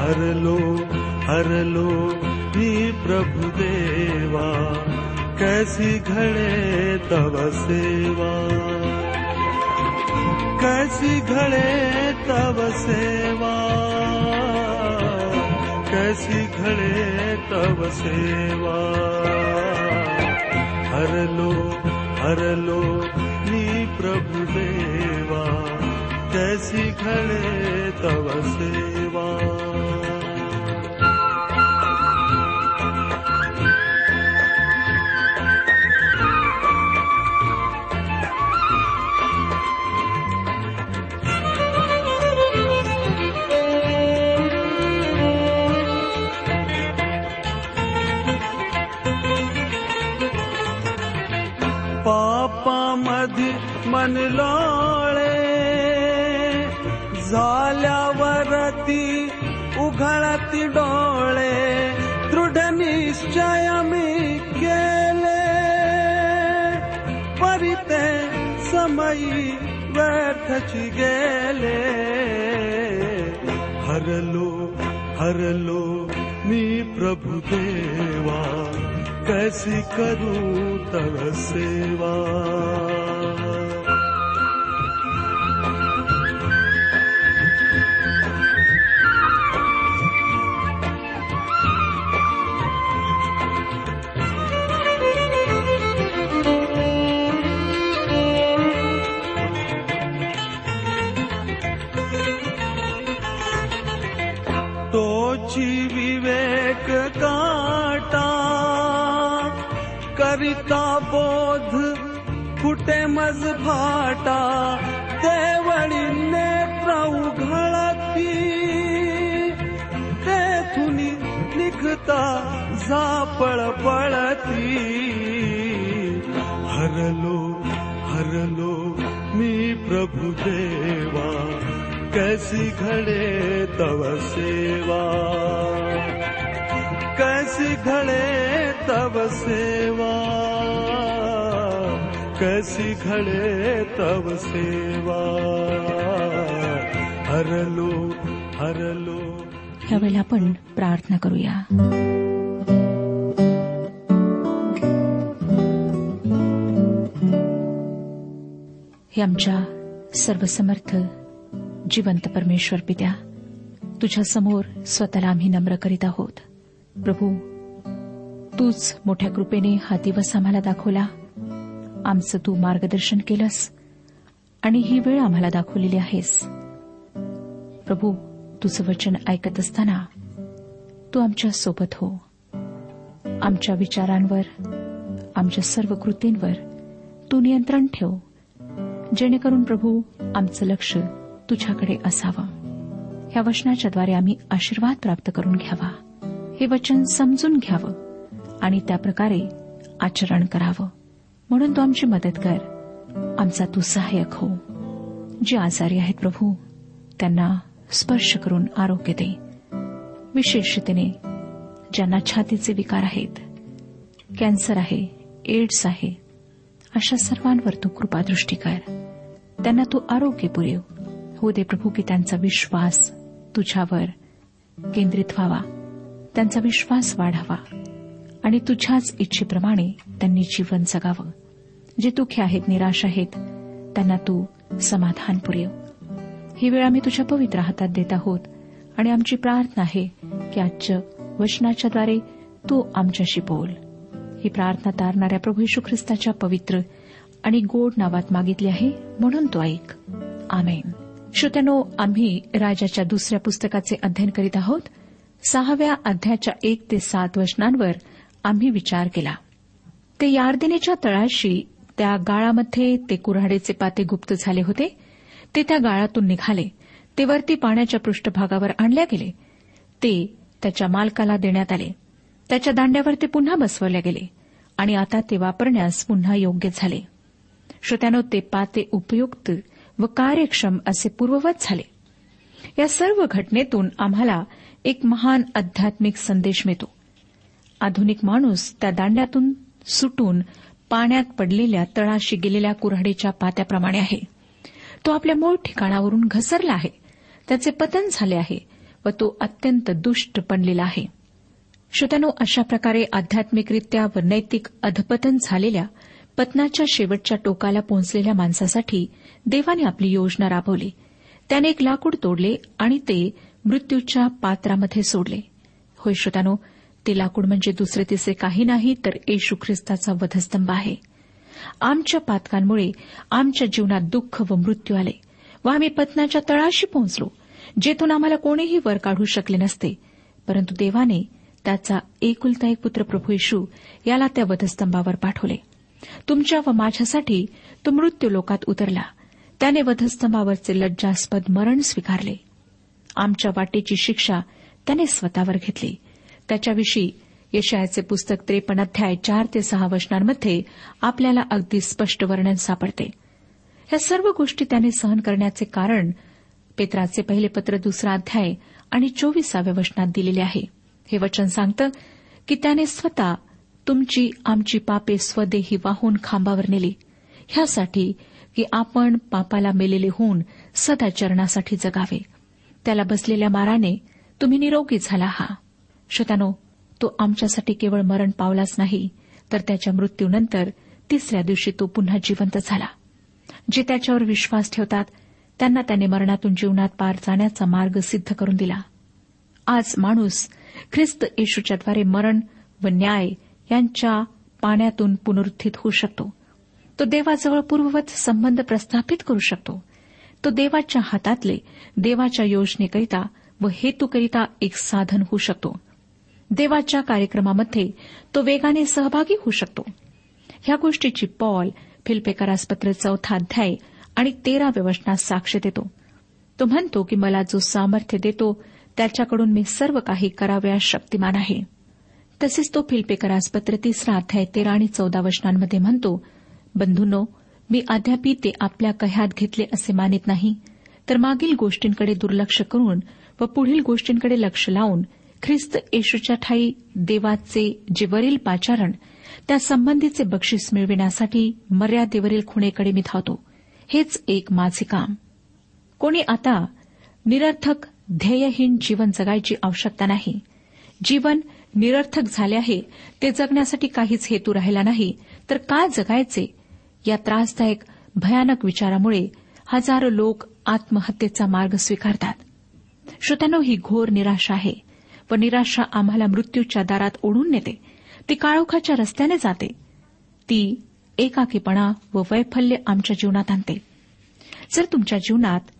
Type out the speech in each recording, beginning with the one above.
हर low हर low प्रभु देवा कैसी घड़े तव सेवा कैसी घड़े तव सेवा कैसी घड़े तव सेवा हर लो हर लो प्रभु देवा सिखरे तव सेवा पापमधि मनला वरति उघति डोळे केले परिते समयी गेले हरलो हरलो नी देवा कैसी तव सेवा बोध फुटे कुटे मे वडी मे ते घती लिखता पळती हरलो हरलो मी प्रभु देवा कैसी घडे तव सेवा कैसी घडे तव सेवा कैसी घड़े तब सेवा हरलो हरलो आपण प्रार्थना करूया हे आमच्या सर्वसमर्थ जिवंत परमेश्वर पित्या तुझ्या समोर स्वतःला आम्ही नम्र करीत आहोत प्रभू तूच मोठ्या कृपेने हा दिवस आम्हाला दाखवला आमचं तू मार्गदर्शन केलंस आणि ही वेळ आम्हाला दाखवलेली आहेस प्रभू तुझं वचन ऐकत असताना तू आमच्या सोबत हो आमच्या विचारांवर आमच्या सर्व कृतींवर तू नियंत्रण ठेव जेणेकरून प्रभू आमचं लक्ष तुझ्याकडे असावं ह्या वचनाच्याद्वारे आम्ही आशीर्वाद प्राप्त करून घ्यावा हे वचन समजून घ्यावं आणि त्याप्रकारे आचरण करावं म्हणून तू आमची मदत कर आमचा तू सहाय्यक हो जे आजारी आहेत प्रभू त्यांना स्पर्श करून आरोग्य दे विशेषतेने ज्यांना छातीचे विकार आहेत कॅन्सर आहे एड्स आहे अशा सर्वांवर तू कृपादृष्टी कर त्यांना तू आरोग्य पुरेव हो दे प्रभू की त्यांचा विश्वास तुझ्यावर केंद्रित व्हावा त्यांचा विश्वास वाढावा आणि तुझ्याच इच्छेप्रमाणे त्यांनी जीवन जगावं जे दुःखी आहेत निराश आहेत त्यांना तू समाधान पुरेव ही वेळ आम्ही तुझ्या पवित्र हातात देत आहोत आणि आमची प्रार्थना आहे की आजच्या वचनाच्याद्वारे तू आमच्याशी बोल ही प्रार्थना तारणाऱ्या प्रभू यशू ख्रिस्ताच्या पवित्र आणि गोड नावात मागितली आहे म्हणून तो ऐक आमेन श्रोत्यानो आम्ही राजाच्या दुसऱ्या पुस्तकाचे अध्ययन करीत आहोत सहाव्या अध्याच्या एक ते सात वचनांवर आम्ही विचार केला ते यार्दिनेच्या तळाशी त्या गाळामध्ये ते कुऱ्हाडेचे पाते गुप्त झाले होते ते त्या गाळातून निघाले ते वरती पाण्याच्या पृष्ठभागावर आणल्या गेले ते त्याच्या मालकाला देण्यात आले त्याच्या दांड्यावर ते पुन्हा बसवले गेले आणि आता ते वापरण्यास पुन्हा योग्य झाले श्रोत्यानो ते पाते उपयुक्त व कार्यक्षम असे पूर्ववत झाले या सर्व घटनेतून आम्हाला एक महान आध्यात्मिक संदेश मिळतो आधुनिक माणूस त्या दांड्यातून सुटून पाण्यात पडलेल्या तळाशी गेलेल्या कुऱ्हाडीच्या पात्याप्रमाणे आहे तो आपल्या मूळ ठिकाणावरून घसरला आहे त्याचे पतन झाले आहे व तो अत्यंत दुष्ट बनलेला आहे श्रोत्यानो अशा प्रकारे आध्यात्मिकरित्या व नैतिक अधपतन झालेल्या पतनाच्या शेवटच्या टोकाला पोहोचलेल्या माणसासाठी देवाने आपली योजना राबवली त्याने एक लाकूड तोडले आणि ते मृत्यूच्या पात्रामध्ये सोडले होय श्रोत्यानो ते लाकूड म्हणजे दुसरे तिसरे काही नाही तर येशू ख्रिस्ताचा वधस्तंभ आहे आमच्या पातकांमुळे आमच्या जीवनात दुःख व मृत्यू आले व आम्ही पत्नाच्या तळाशी पोहोचलो जेथून आम्हाला कोणीही वर काढू शकले नसते परंतु देवाने त्याचा एकुलता एक पुत्र प्रभू येशू याला त्या वधस्तंभावर पाठवले तुमच्या व माझ्यासाठी तो मृत्यू लोकात उतरला त्याने वधस्तंभावरचे लज्जास्पद मरण स्वीकारले आमच्या वाटेची शिक्षा त्याने स्वतःवर घेतली त्याच्याविषयी यशायाचे पुस्तक त्रेपन्न अध्याय चार ते सहा वचनांमध्ये आपल्याला अगदी स्पष्ट वर्णन सापडते या सर्व गोष्टी त्याने सहन करण्याचे कारण पेत्राचे पहिले पत्र दुसरा अध्याय आणि चोवीसाव्या वचनात दिलेले आहे हे वचन सांगतं की त्याने स्वतः तुमची आमची पापे स्वदेही वाहून खांबावर नेली ह्यासाठी की आपण पापाला मेलेले होऊन सदाचरणासाठी जगावे त्याला बसलेल्या माराने तुम्ही निरोगी झाला हा श्रोत्यानो तो आमच्यासाठी केवळ मरण पावलाच नाही तर त्याच्या मृत्यूनंतर तिसऱ्या दिवशी तो पुन्हा जिवंत झाला जे त्याच्यावर विश्वास ठेवतात त्यांना त्याने मरणातून जीवनात पार जाण्याचा मार्ग सिद्ध करून दिला आज माणूस ख्रिस्त येशूच्याद्वारे मरण व न्याय यांच्या पाण्यातून पुनरुत्थित होऊ शकतो तो देवाजवळ पूर्ववत संबंध प्रस्थापित करू शकतो तो देवाच्या हातातले देवाच्या योजनेकरिता व हेतूकरिता एक साधन होऊ शकतो देवाच्या कार्यक्रमामध्ये तो वेगाने सहभागी होऊ शकतो ह्या गोष्टीची पॉल फिल्पेकारासपत्र चौथा अध्याय आणि तेरा वचनास साक्ष देतो तो म्हणतो की मला जो सामर्थ्य देतो त्याच्याकडून मी सर्व काही कराव्या शक्तिमान आहे तसेच तो फिल्पेकरासपत्र तिसरा अध्याय तेरा आणि चौदा वचनांमध्ये म्हणतो बंधूनो मी अद्यापी ते आपल्या कह्यात घेतले असे मानित नाही तर मागील गोष्टींकडे दुर्लक्ष करून व पुढील गोष्टींकडे लक्ष लावून ख्रिस्त येशूच्या ठाई देवाचे जे वरील पाचारण त्या संबंधीचे बक्षीस मिळविण्यासाठी मर्यादेवरील खुणेकडे मी धावतो हेच एक माझे काम कोणी आता निरर्थक ध्येयहीन जीवन जगायची आवश्यकता नाही जीवन निरर्थक झाले आहे ते जगण्यासाठी काहीच हेतू राहिला नाही तर का जगायचे या त्रासदायक भयानक विचारामुळे हजारो लोक आत्महत्येचा मार्ग स्वीकारतात श्रोत्यानो ही घोर निराशा आहे व निराशा आम्हाला मृत्यूच्या दारात ओढून नेते ती काळोखाच्या रस्त्याने जाते ती एकाकीपणा व वैफल्य आमच्या जीवनात आणते जर तुमच्या जीवनात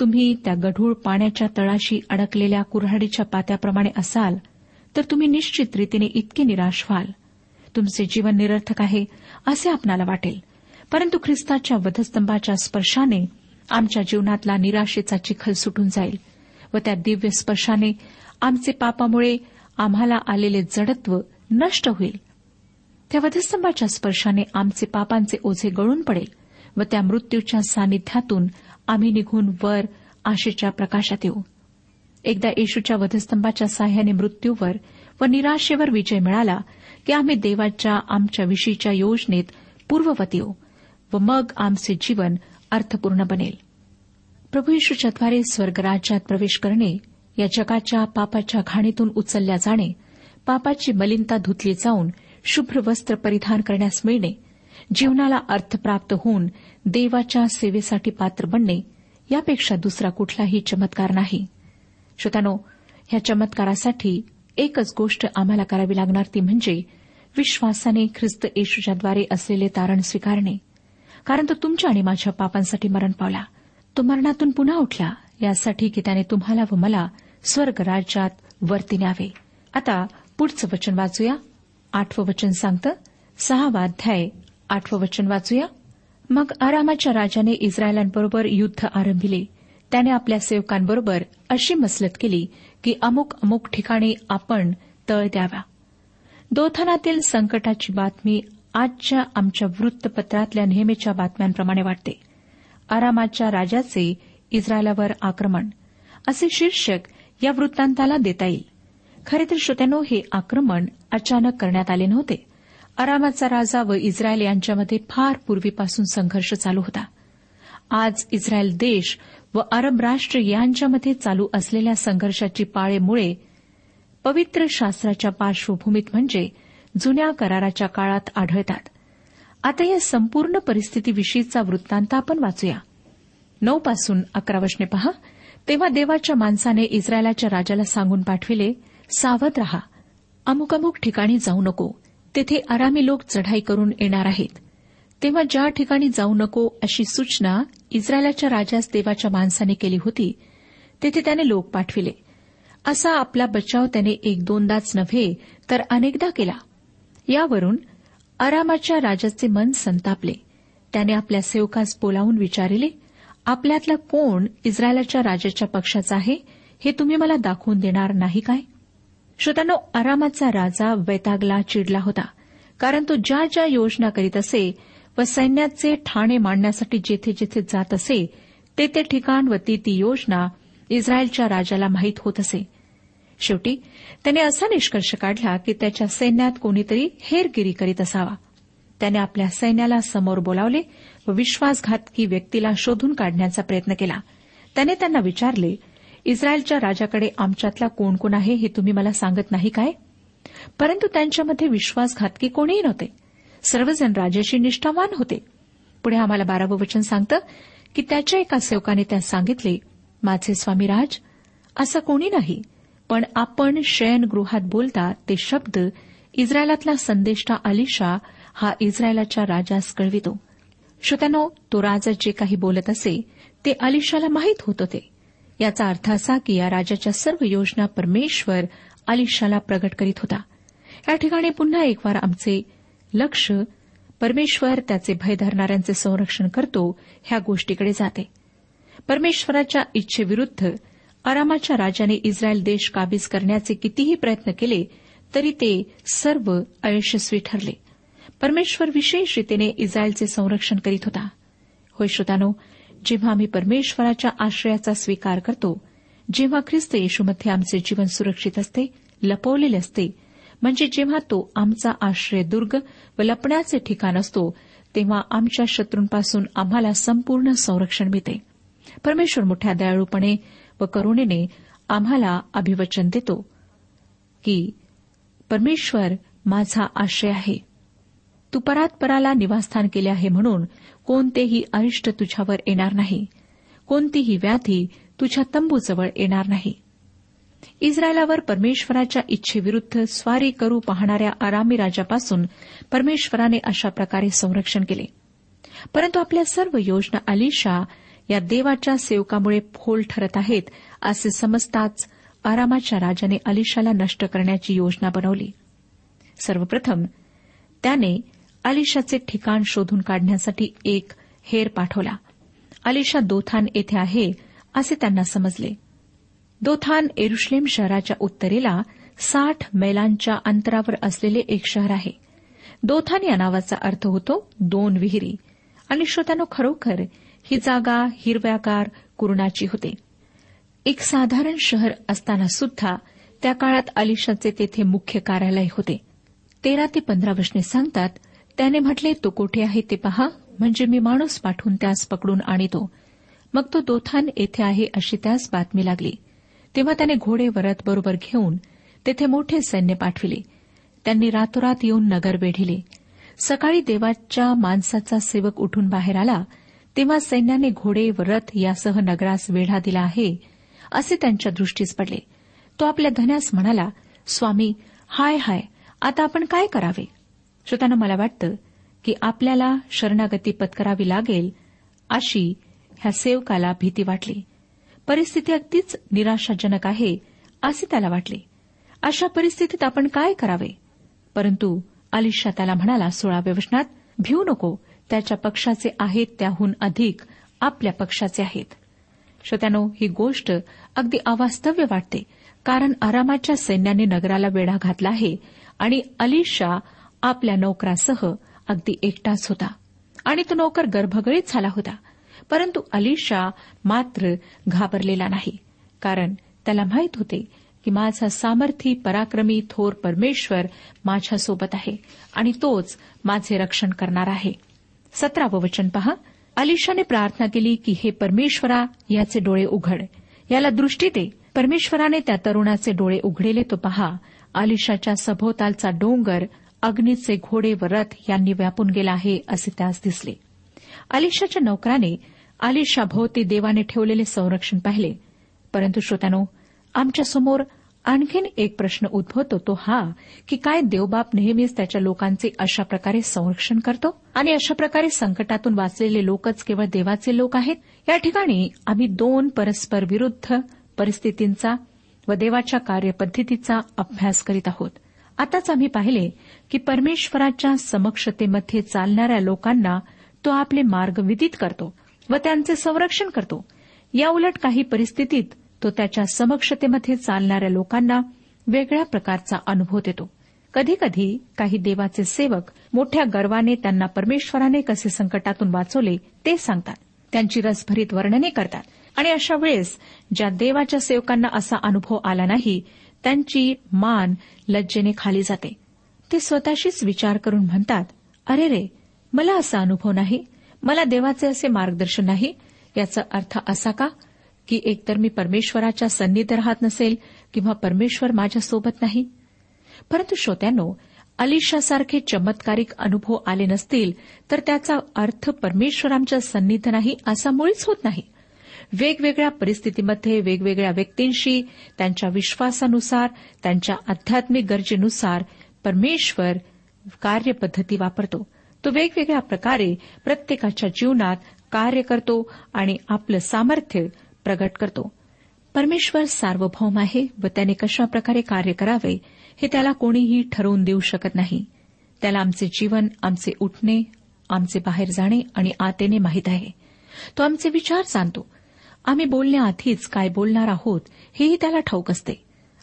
तुम्ही त्या गढूळ पाण्याच्या तळाशी अडकलेल्या कुऱ्हाडीच्या पात्याप्रमाणे असाल तर तुम्ही निश्चित रीतीने इतके निराश व्हाल तुमचे जीवन निरर्थक आहे असे आपणाला वाटेल परंतु ख्रिस्ताच्या वधस्तंभाच्या स्पर्शाने आमच्या जीवनातला निराशेचा चिखल सुटून जाईल व त्या दिव्य स्पर्शाने आमचे पापामुळे आम्हाला आलेले जडत्व नष्ट होईल त्या वधस्तंभाच्या स्पर्शाने आमचे पापांचे ओझे गळून पडेल व त्या मृत्यूच्या सानिध्यातून आम्ही निघून वर आशेच्या प्रकाशात येऊ एकदा येशूच्या वधस्तंभाच्या साह्याने मृत्यूवर व निराशेवर विजय मिळाला की आम्ही देवाच्या आमच्या विषयीच्या योजनेत पूर्ववत येऊ व मग आमचे जीवन अर्थपूर्ण बनेल प्रभू येशूच्याद्वारे स्वर्गराज्यात प्रवेश करणे या जगाच्या पापाच्या घाणीतून उचलल्या जाणे पापाची मलिनता धुतली जाऊन शुभ्र वस्त्र परिधान करण्यास मिळणे जीवनाला अर्थ प्राप्त होऊन देवाच्या सेवेसाठी पात्र बनणे यापेक्षा दुसरा कुठलाही चमत्कार नाही श्रोत्यानो या चमत्कारासाठी एकच गोष्ट आम्हाला करावी लागणार ती म्हणजे विश्वासाने ख्रिस्त येशूच्याद्वारे असलेले तारण स्वीकारणे कारण तो तुमच्या आणि माझ्या पापांसाठी मरण पावला तो मरणातून पुन्हा उठला यासाठी की त्याने तुम्हाला व मला स्वर्गराज्यात वरती न्यावे आता पुढचं वचन वाचूया आठवं वचन सांगतं सहावा अध्याय आठवं वचन वाचूया मग आरामाच्या राजाने इस्रायलांबरोबर युद्ध आरंभिले त्याने आपल्या सेवकांबरोबर अशी मसलत केली की अमुक अमुक ठिकाणी आपण तळ द्यावा दोथानातील संकटाची बातमी आजच्या आमच्या वृत्तपत्रातल्या नेहमीच्या बातम्यांप्रमाणे वाटते आरामाच्या राजाचे इस्रायलावर आक्रमण असे शीर्षक या वृत्तांताला देता येईल खरे तर श्रोत्यानो हे आक्रमण अचानक करण्यात आले नव्हते आरामाचा राजा व इस्रायल यांच्यामध्ये फार पूर्वीपासून संघर्ष चालू होता आज इस्रायल देश व अरब राष्ट्र यांच्यामध्ये चालू असलेल्या संघर्षाची पाळेमुळे पवित्र शास्त्राच्या पार्श्वभूमीत म्हणजे जुन्या कराराच्या काळात आढळतात आता या संपूर्ण परिस्थितीविषयीचा वृत्तांत आपण वाचूया नऊ पासून अकरा वर्षने पहा तेव्हा देवाच्या माणसाने इस्रायलाच्या राजाला सांगून पाठविले सावध रहा अमुक अमुक ठिकाणी जाऊ नको तेथे आरामी लोक चढाई करून येणार आहेत तेव्हा ज्या ठिकाणी जाऊ नको अशी सूचना इस्रायलाच्या राजास देवाच्या माणसाने केली होती तेथे त्याने लोक पाठविले असा आपला बचाव त्याने एक दोनदाच नव्हे तर अनेकदा केला यावरून आरामाच्या राजाचे मन संतापले त्याने आपल्या सेवकास बोलावून विचारिले आपल्यातला कोण इस्रायलाच्या राजाच्या पक्षाचा आहे हे तुम्ही मला दाखवून देणार नाही काय श्रोतांनो आरामाचा राजा वैतागला चिडला होता कारण तो ज्या ज्या योजना करीत असे व सैन्याचे ठाणे मांडण्यासाठी जेथे जेथे जात असे ते ते ठिकाण व ती ती योजना इस्रायलच्या राजाला माहीत होत असे शेवटी त्याने असा निष्कर्ष काढला की त्याच्या सैन्यात कोणीतरी हेरगिरी करीत असावा त्याने आपल्या सैन्याला समोर बोलावले व विश्वासघातकी व्यक्तीला शोधून काढण्याचा प्रयत्न केला त्याने त्यांना विचारले इस्रायलच्या राजाकडे आमच्यातला कोण कोण आहे हे तुम्ही मला सांगत नाही काय परंतु त्यांच्यामध्ये विश्वासघातकी कोणीही नव्हते सर्वजण राजाशी निष्ठावान होते पुढे आम्हाला बारावं वचन सांगतं की त्याच्या एका सेवकाने त्या सांगितले माझे स्वामी राज असं कोणी नाही पण आपण शयनगृहात बोलता ते शब्द इस्रायलातला संदेष्टा अलिशा हा इस्रायलाच्या राजास कळवितो श्रोत्यानो तो राजा जे काही बोलत असे ते अलिशाला माहीत होत होते याचा अर्थ असा की या राजाच्या सर्व योजना परमेश्वर अलिशाला प्रगट करीत होता या ठिकाणी पुन्हा एक वार आमचे लक्ष परमेश्वर त्याचे भय धरणाऱ्यांचे संरक्षण करतो ह्या गोष्टीकडे जाते परमेश्वराच्या इच्छेविरुद्ध आरामाच्या राजाने इस्रायल देश काबीज करण्याचे कितीही प्रयत्न केले तरी ते सर्व अयशस्वी ठरले परमेश्वर विशेष रीतीने इस्रायलचे संरक्षण करीत होता होय श्रोतानो जेव्हा आम्ही परमेश्वराच्या आश्रयाचा स्वीकार करतो जेव्हा ख्रिस्त येशूमध्ये आमचे जीवन सुरक्षित असते लपवलेले असते म्हणजे जेव्हा तो आमचा आश्रय दुर्ग व लपण्याचे ठिकाण असतो तेव्हा आमच्या शत्रूंपासून आम्हाला संपूर्ण संरक्षण मिळते परमेश्वर मोठ्या दयाळूपणे व करुणेने आम्हाला अभिवचन देतो की परमेश्वर माझा आश्रय आहे तू परात निवासस्थान केले आहे म्हणून कोणतेही अरिष्ट तुझ्यावर येणार नाही कोणतीही व्याधी तुझ्या तंबूजवळ येणार नाही इस्रायलावर परमेश्वराच्या इच्छेविरुद्ध स्वारी करू पाहणाऱ्या आरामी राजापासून परमेश्वराने अशा प्रकारे संरक्षण केले परंतु आपल्या सर्व योजना अलिशा या देवाच्या सेवकामुळे फोल ठरत आहेत असे समजताच आरामाच्या राजाने अलिशाला नष्ट करण्याची योजना बनवली सर्वप्रथम त्याने अलिशाचे ठिकाण शोधून काढण्यासाठी एक हेर पाठवला अलिशा दोथान येथे आहे असे त्यांना समजले दोथान एरुश्लेम शहराच्या उत्तरेला साठ मैलांच्या अंतरावर असलेले एक शहर आहे दोथान या नावाचा अर्थ होतो दोन विहिरी आणि श्रोत्यानो खरोखर ही जागा हिरव्याकार कुरणाची होते एक साधारण शहर असताना सुद्धा त्या काळात अलिशाचे तेथे मुख्य कार्यालय होते तेरा ते पंधरा वर्षे सांगतात त्याने म्हटले तो कोठे आहे ते पहा म्हणजे मी माणूस पाठवून त्यास पकडून आणितो मग तो दोथान येथे आहे अशी त्यास बातमी लागली तेव्हा त्याने घोडे वरत बरोबर घेऊन तेथे मोठे सैन्य पाठविले त्यांनी रातोरात येऊन नगर वेढिले सकाळी देवाच्या माणसाचा सेवक उठून बाहेर आला तेव्हा सैन्याने घोडे व रथ यासह नगरास वेढा दिला आहे असे त्यांच्या दृष्टीस पडले तो आपल्या धन्यास म्हणाला स्वामी हाय हाय आता आपण काय करावे श्रोत्यानं मला वाटतं की आपल्याला शरणागती पत्करावी लागेल अशी ह्या सेवकाला भीती वाटली परिस्थिती अगदीच निराशाजनक आहे असे त्याला वाटले अशा परिस्थितीत आपण काय करावे परंतु अलिशा त्याला म्हणाला सोळाव्या वचनात भिऊ नको त्याच्या पक्षाचे आहेत त्याहून अधिक आपल्या पक्षाचे आहेत श्रोत्यानो ही गोष्ट अगदी अवास्तव्य वाटते कारण आरामाच्या सैन्याने नगराला वेढा घातला आहे आणि अलिशा आपल्या नोकरासह अगदी एकटाच होता आणि तो नोकर गर्भगळीत झाला होता परंतु अलिशा मात्र घाबरलेला नाही कारण त्याला माहीत होते की माझा सामर्थी पराक्रमी थोर परमेश्वर माझ्यासोबत आहे आणि तोच माझे रक्षण करणार आहे सतरावं वचन पहा अलिशाने प्रार्थना केली की हे परमेश्वरा याचे डोळे उघड याला दृष्टी दे परमेश्वराने त्या तरुणाचे डोळे उघडेले तो पहा अलिशाच्या सभोवतालचा डोंगर अग्नीचे घोडे व रथ यांनी व्यापून गेला आहे असे त्यास दिसले आलिशाच्या नौकराने आलिशा भोवती देवाने ठेवलेले संरक्षण पाहिले परंतु श्रोत्यानो आमच्यासमोर आणखीन एक प्रश्न उद्भवतो तो हा की काय देवबाप नेहमीच त्याच्या लोकांचे अशा प्रकारे संरक्षण करतो आणि अशा प्रकारे संकटातून वाचलेले लोकच केवळ देवाचे लोक आहेत या ठिकाणी आम्ही दोन परस्पर विरुद्ध परिस्थितींचा व देवाच्या कार्यपद्धतीचा अभ्यास करीत आहोत आताच आम्ही पाहिले की परमेश्वराच्या समक्षतेमध्ये चालणाऱ्या लोकांना तो आपले मार्ग विदित करतो व त्यांचे संरक्षण करतो याउलट काही परिस्थितीत तो त्याच्या समक्षतेमध्ये चालणाऱ्या लोकांना वेगळ्या प्रकारचा अनुभव देतो कधीकधी काही देवाचे सेवक मोठ्या गर्वाने त्यांना परमेश्वराने कसे संकटातून वाचवले ते सांगतात त्यांची रसभरीत वर्णने करतात आणि अशा वेळेस ज्या देवाच्या सेवकांना असा अनुभव आला नाही त्यांची मान लज्जेने खाली जाते ते स्वतःशीच विचार करून म्हणतात अरे रे मला असा अनुभव नाही मला देवाचे असे मार्गदर्शन नाही याचा अर्थ असा का की एकतर मी परमेश्वराच्या सन्नीत राहत नसेल किंवा परमेश्वर माझ्यासोबत नाही परंतु श्रोत्यानो अलिशासारखे चमत्कारिक अनुभव आले नसतील तर त्याचा अर्थ परमेश्वर आमच्या सन्निध नाही असा मुळीच होत नाही वेगवेगळ्या परिस्थितीमध्ये वेगवेगळ्या व्यक्तींशी त्यांच्या विश्वासानुसार त्यांच्या आध्यात्मिक गरजेनुसार परमेश्वर कार्यपद्धती वापरतो तो वेगवेगळ्या प्रकारे प्रत्येकाच्या जीवनात कार्य करतो आणि आपलं सामर्थ्य प्रगट करतो परमेश्वर सार्वभौम आहे व त्याने कशाप्रकारे कार्य करावे हे त्याला कोणीही ठरवून देऊ शकत नाही त्याला आमचे जीवन आमचे उठणे आमचे बाहेर जाणे आणि आतेने माहीत आहे तो आमचे विचार जाणतो आम्ही बोलण्याआधीच काय बोलणार आहोत हेही त्याला ठाऊक असते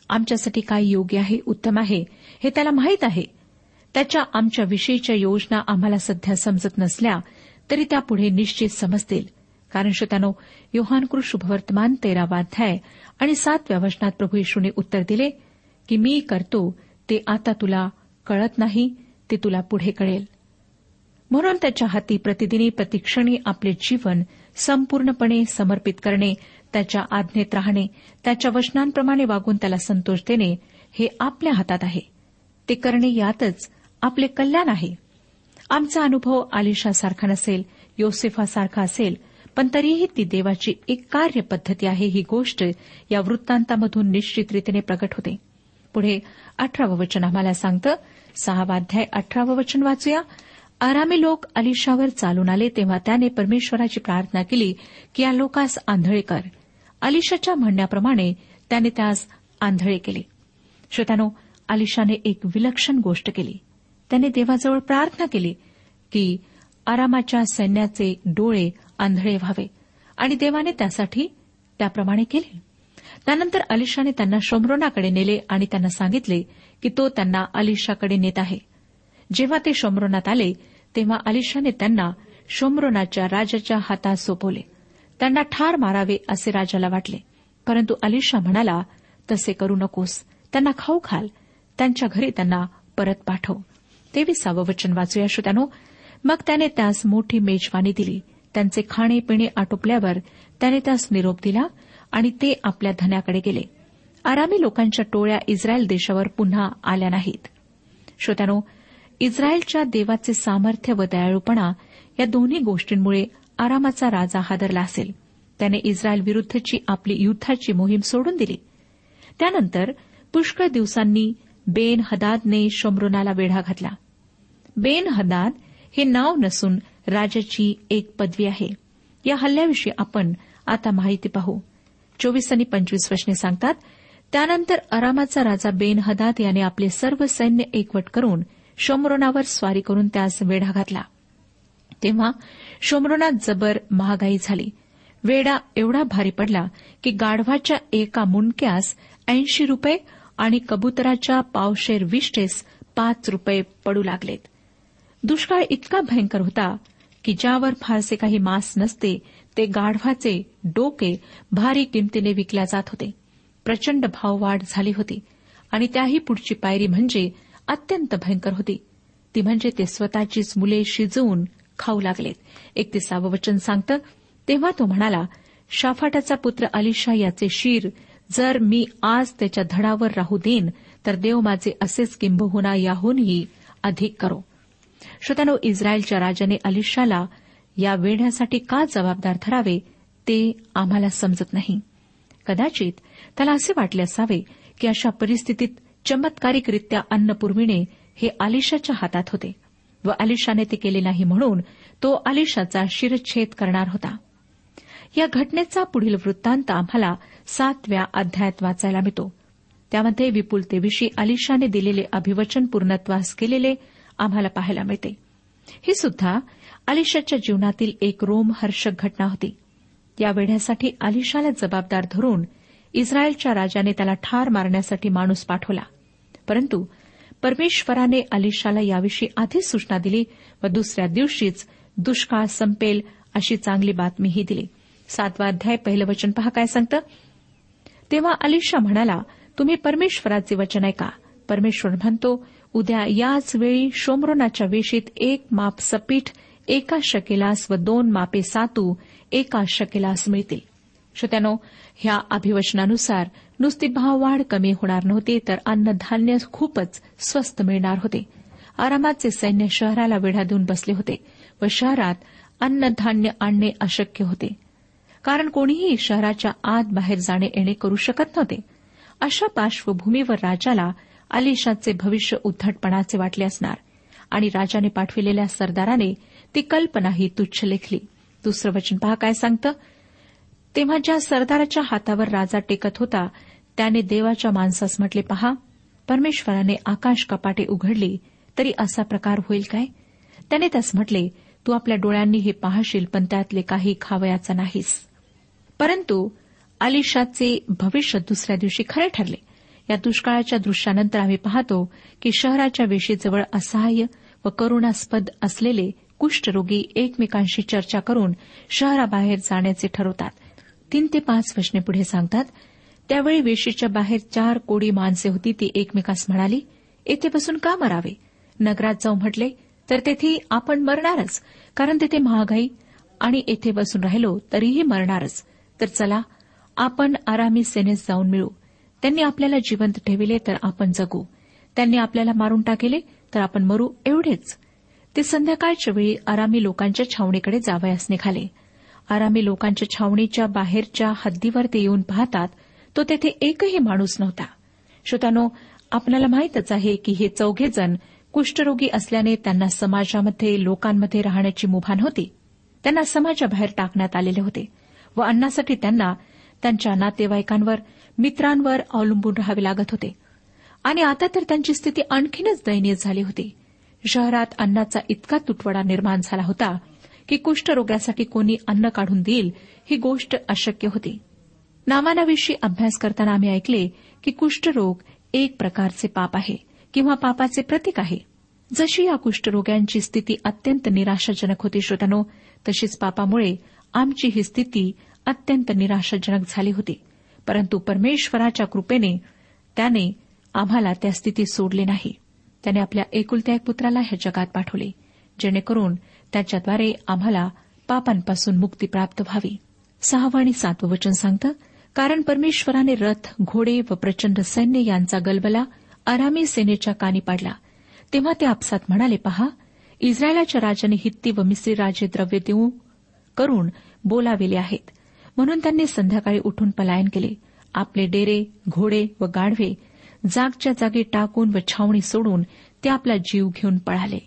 आमच्यासाठी काय योग्य आहे उत्तम आहे हे त्याला माहीत आहे त्याच्या आमच्याविषयीच्या योजना आम्हाला सध्या समजत नसल्या तरी त्यापुढे निश्चित समजतील कारण श्रोत्यानो योहानकृ शुभवर्तमान तेरावाध्याय आणि सातव्या वचनात प्रभू येशूने उत्तर दिले की मी करतो ते आता तुला कळत नाही ते तुला पुढे कळेल म्हणून त्याच्या हाती प्रतिदिनी प्रतिक्षणी आपले जीवन संपूर्णपणे समर्पित करणे त्याच्या आज्ञेत राहणे त्याच्या वचनांप्रमाणे वागून त्याला संतोष देणे हे आपल्या हातात आहे ते करणे यातच आपले कल्याण आहे आमचा अनुभव आलिशासारखा नसेल योसेफासारखा असेल पण तरीही ती देवाची एक कार्यपद्धती आहे ही गोष्ट या वृत्तांतामधून निश्चित रीतीने प्रकट होते पुढे अठरावं वचन आम्हाला सांगतं सहावाध्याय अठरावं वचन वाचूया आरामी लोक अलिशावर चालून आले तेव्हा त्याने परमेश्वराची प्रार्थना केली की या लोकास आंधळे कर अलिशाच्या म्हणण्याप्रमाणे त्याने त्यास आंधळे केले श्रोत्यानो अलिशाने एक विलक्षण गोष्ट केली त्याने देवाजवळ प्रार्थना केली की आरामाच्या सैन्याचे डोळे आंधळे व्हावे आणि देवाने त्यासाठी त्याप्रमाणे केले त्यानंतर अलिशाने त्यांना शोमरोनाकडे नेले आणि त्यांना सांगितले की तो त्यांना अलिशाकडे नेत आहे जेव्हा ते शोमरोनात आले तेव्हा अलिशाने त्यांना शोमरोनाच्या राजाच्या हातात सोपवले त्यांना ठार मारावे असे राजाला वाटले परंतु अलिशा म्हणाला तसे करू नकोस त्यांना खाऊ खाल त्यांच्या घरी त्यांना परत पाठव तेविसावं वचन वाचूया श्रोत्यानो मग त्याने त्यास मोठी मेजवानी दिली त्यांचे पिणे आटोपल्यावर त्याने त्यास निरोप दिला आणि ते आपल्या धन्याकडे गेले आरामी लोकांच्या टोळ्या इस्रायल देशावर पुन्हा आल्या नाहीत श्रोत्यानो इस्रायलच्या देवाचे सामर्थ्य व दयाळूपणा या दोन्ही गोष्टींमुळे आरामाचा राजा हादरला असेल त्याने इस्रायल विरुद्धची आपली युद्धाची मोहीम सोडून दिली त्यानंतर पुष्कळ दिवसांनी बेन हदादने शमरोनाला वेढा घातला बेन हदाद हे नाव नसून राजाची एक पदवी आहे या हल्ल्याविषयी आपण आता माहिती पाहू चोवीस आणि पंचवीस वर्षने सांगतात त्यानंतर अरामाचा राजा बेन हदाद याने आपले सर्व सैन्य एकवट करून शोमरोनावर स्वारी करून त्यास वेढा घातला तेव्हा शोमरोनात जबर महागाई झाली वेडा एवढा भारी पडला की गाढवाच्या एका मुंडक्यास ऐंशी रुपये आणि कबुतराच्या पावशेर विष्टेस पाच रुपये पडू लागलेत दुष्काळ इतका भयंकर होता की ज्यावर फारसे काही मांस नसते ते गाढवाचे डोके भारी किमतीने विकल्या जात होते प्रचंड भाववाढ झाली होती आणि त्याही पुढची पायरी म्हणजे अत्यंत भयंकर होती ती म्हणजे ते स्वतःचीच मुले शिजवून खाऊ लागलेत एक वचन सांगतं तेव्हा तो म्हणाला शाफाटाचा पुत्र अलिशा याचे शीर जर मी आज त्याच्या धडावर राहू देईन तर देव माझे असेच किंबहुना याहूनही अधिक करो श्रोत्यानो इस्रायलच्या राजाने अलिशाला या वेढ्यासाठी का जबाबदार धरावे ते आम्हाला समजत नाही कदाचित त्याला असे वाटले असावे की अशा परिस्थितीत चमत्कारिकरित्या अन्न पुरविणे हे आलिशाच्या हातात होते व आलिशाने ते केले नाही म्हणून तो आलिशाचा शिरच्छेद करणार होता या घटनेचा पुढील वृत्तांत आम्हाला सातव्या अध्यायात वाचायला मिळतो त्यामध्ये विपुलतेविषयी अलिशाने दिलेले अभिवचन पूर्णत्वास केलेले आम्हाला पाहायला मिळते ही सुद्धा आलिशाच्या जीवनातील एक रोमहर्षक घटना होती या वेढ्यासाठी आलिशाला जबाबदार धरून इस्रायलच्या राजाने त्याला ठार मारण्यासाठी माणूस पाठवला परंतु परमेश्वराने अलिशाला याविषयी आधीच सूचना दिली व दुसऱ्या दिवशीच दुष्काळ संपेल अशी चांगली बातमीही दिली सातवा अध्याय पहिलं वचन पहा काय सांगतं तेव्हा अलिशा म्हणाला तुम्ही परमेश्वराचे वचन ऐका परमेश्वर म्हणतो उद्या याच वेळी शोमरोनाच्या वेशीत एक माप सपीठ एका शकेलास व दोन मापे सातू एका शकेलास मिळतील श्रोत्यानो ह्या अभिवचनानुसार नुसती भाववाढ कमी होणार नव्हती तर अन्नधान्य खूपच स्वस्त मिळणार होते आरामाचे सैन्य शहराला वेढा देऊन बसले होते व शहरात अन्नधान्य आणणे अशक्य होते कारण कोणीही शहराच्या आत बाहेर जाणे येणे करू शकत नव्हते अशा पार्श्वभूमीवर राजाला अलिशाचे भविष्य उद्धटपणाचे वाटले असणार आणि राजाने पाठविलेल्या सरदाराने ती कल्पनाही तुच्छ लेखली दुसरं वचन पहा काय सांगतं तेव्हा ज्या सरदाराच्या हातावर राजा टेकत होता त्याने देवाच्या माणसास म्हटले पहा परमेश्वराने आकाश कपाटे उघडली तरी असा प्रकार होईल काय त्याने त्यास म्हटले तू आपल्या डोळ्यांनी हे पाहशील पण त्यातले काही खावयाचा नाहीस परंतु आलिशाचे भविष्य दुसऱ्या दिवशी खरे ठरले या दुष्काळाच्या दृश्यानंतर आम्ही पाहतो की शहराच्या वेशीजवळ असहाय्य व करुणास्पद असलेले कुष्ठरोगी एकमेकांशी चर्चा करून शहराबाहेर जाण्याचे ठरवतात तीन ते पाच वचने पुढे सांगतात त्यावेळी वेशीच्या बाहेर चार कोडी माणसे होती ती एकमेकास म्हणाली येथे बसून का मरावे नगरात जाऊ म्हटले तर तेथे आपण मरणारच कारण तेथे महागाई आणि येथे बसून राहिलो तरीही मरणारच तर चला आपण आरामी सेनेस जाऊन मिळू त्यांनी आपल्याला जिवंत ठेविले तर आपण जगू त्यांनी आपल्याला मारून टाकेले तर आपण मरू एवढेच ते संध्याकाळच्या वेळी आरामी लोकांच्या छावणीकडे जावयास निघाले आरामी लोकांच्या छावणीच्या बाहेरच्या हद्दीवर ते येऊन पाहतात तो तेथे एकही माणूस नव्हता श्रोतानो आपल्याला माहीतच आहे की हे चौघेजण कुष्ठरोगी असल्याने त्यांना समाजामध्ये लोकांमध्ये राहण्याची मुभान होती त्यांना समाजाबाहेर टाकण्यात आलेले होते व अन्नासाठी त्यांना त्यांच्या नातेवाईकांवर मित्रांवर अवलंबून राहावे लागत होते आणि आता तर त्यांची स्थिती आणखीनच दयनीय झाली होती शहरात अन्नाचा इतका तुटवडा निर्माण झाला होता की कुष्ठरोग्यासाठी कोणी अन्न काढून देईल ही गोष्ट अशक्य होती नामानाविषयी अभ्यास करताना आम्ही ऐकले की कुष्ठरोग एक प्रकारचे पाप आहे किंवा पापाचे प्रतीक आहे जशी या कुष्ठरोग्यांची स्थिती अत्यंत निराशाजनक होती श्रोतनो तशीच पापामुळे आमची ही स्थिती अत्यंत निराशाजनक झाली होती परंतु परमेश्वराच्या कृपेने त्याने आम्हाला त्या स्थिती सोडली नाही त्याने आपल्या एकुलत्या एक पुत्राला ह्या जगात पाठवले जेणेकरून त्याच्याद्वारे आम्हाला पापांपासून मुक्ती प्राप्त व्हावी सहावं आणि सातवं वचन सांगतं कारण परमेश्वराने रथ घोडे व प्रचंड सैन्य यांचा गलबला आरामी सेनेच्या कानी पाडला तेव्हा ते आपसात म्हणाले पहा इस्रायलाच्या राजाने हित्ती व मिस्री राजे द्रव्य देऊ करून बोलाविले आहेत म्हणून त्यांनी संध्याकाळी उठून पलायन केले आपले डेरे घोडे व गाढवे जागच्या जागी टाकून व छावणी सोडून ते आपला जीव घेऊन पळाले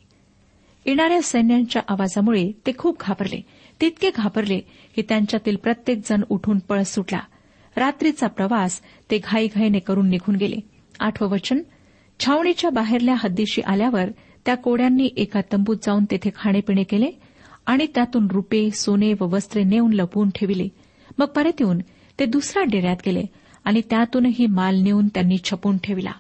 येणाऱ्या सैन्यांच्या आवाजामुळे ते खूप घाबरले तितके घाबरले की त्यांच्यातील प्रत्येक जण उठून पळस सुटला रात्रीचा प्रवास ते घाईघाईने करून निघून गेले आठवं वचन छावणीच्या बाहेरल्या हद्दीशी आल्यावर त्या कोड्यांनी एका तंबूत जाऊन तेथे खाणेपिणे केले आणि त्यातून रुपे सोने व वस्त्रे नेऊन लपवून ठेविले मग परत येऊन ते दुसऱ्या डेऱ्यात गेले आणि त्यातूनही माल नेऊन त्यांनी छपून ठेविला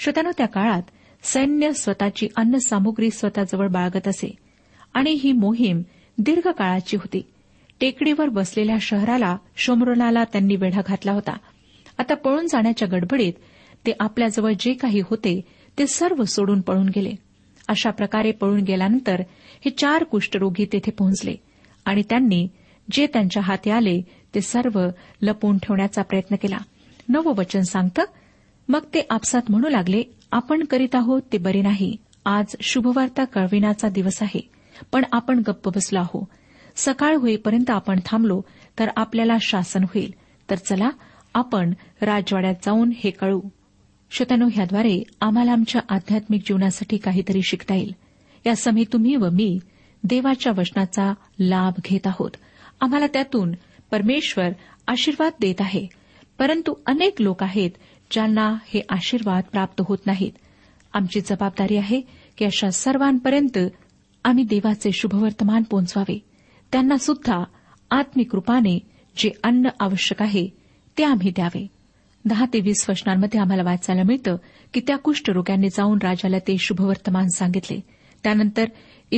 श्रोत्यानो त्या काळात सैन्य स्वतःची अन्न सामुग्री स्वतःजवळ बाळगत असे आणि ही मोहीम दीर्घकाळाची होती टेकडीवर बसलेल्या शहराला शोमरोनाला त्यांनी वेढा घातला होता आता पळून जाण्याच्या गडबडीत ते आपल्याजवळ जे काही होते ते सर्व सोडून पळून गेले अशा प्रकारे पळून गेल्यानंतर हे चार कुष्ठरोगी तेथे पोहोचले आणि त्यांनी जे त्यांच्या हाती आले ते सर्व लपवून ठेवण्याचा प्रयत्न केला नववचन सांगतं मग ते आपसात म्हणू लागले आपण करीत आहोत ते बरे नाही आज शुभवार्ता कळविण्याचा दिवस आहे पण आपण गप्प बसलो आहो सकाळ होईपर्यंत आपण थांबलो तर आपल्याला शासन होईल तर चला आपण राजवाड्यात जाऊन हे कळू शतानो ह्याद्वारे आम्हाला आमच्या आध्यात्मिक जीवनासाठी काहीतरी शिकता येईल या समी तुम्ही व मी देवाच्या वचनाचा लाभ घेत आहोत आम्हाला त्यातून परमेश्वर आशीर्वाद देत आहे परंतु अनेक लोक आहेत ज्यांना हे आशीर्वाद प्राप्त होत नाहीत आमची जबाबदारी आहे की अशा सर्वांपर्यंत आम्ही देवाचे शुभवर्तमान पोहोचवावे त्यांना सुद्धा आत्मिक रूपाने जे अन्न आवश्यक आहे ते आम्ही द्यावे दहा ते वीस वर्षांमध्ये आम्हाला वाचायला मिळतं की त्या कुष्ठरोग्यांनी जाऊन राजाला ते शुभवर्तमान सांगितले त्यानंतर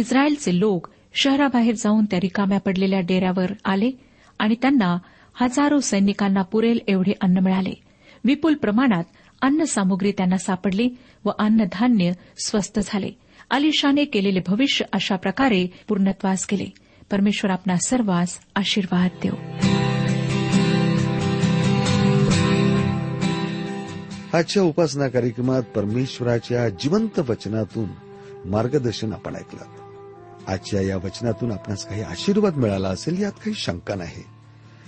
इस्रायलचे लोक शहराबाहेर जाऊन त्या रिकाम्या पडलेल्या डेऱ्यावर आले आणि त्यांना हजारो सैनिकांना पुरेल एवढे अन्न मिळाले विपुल प्रमाणात अन्न सामुग्री त्यांना सापडली व अन्नधान्य स्वस्त झाले आलिशाने केलेले भविष्य अशा प्रकारे पूर्णत्वास केले परमेश्वर आपला सर्वांस आशीर्वाद देव आजच्या उपासना कार्यक्रमात परमेश्वराच्या जिवंत वचनातून मार्गदर्शन आपण ऐकलं आजच्या या वचनातून आपणास काही आशीर्वाद मिळाला असेल यात काही शंका नाही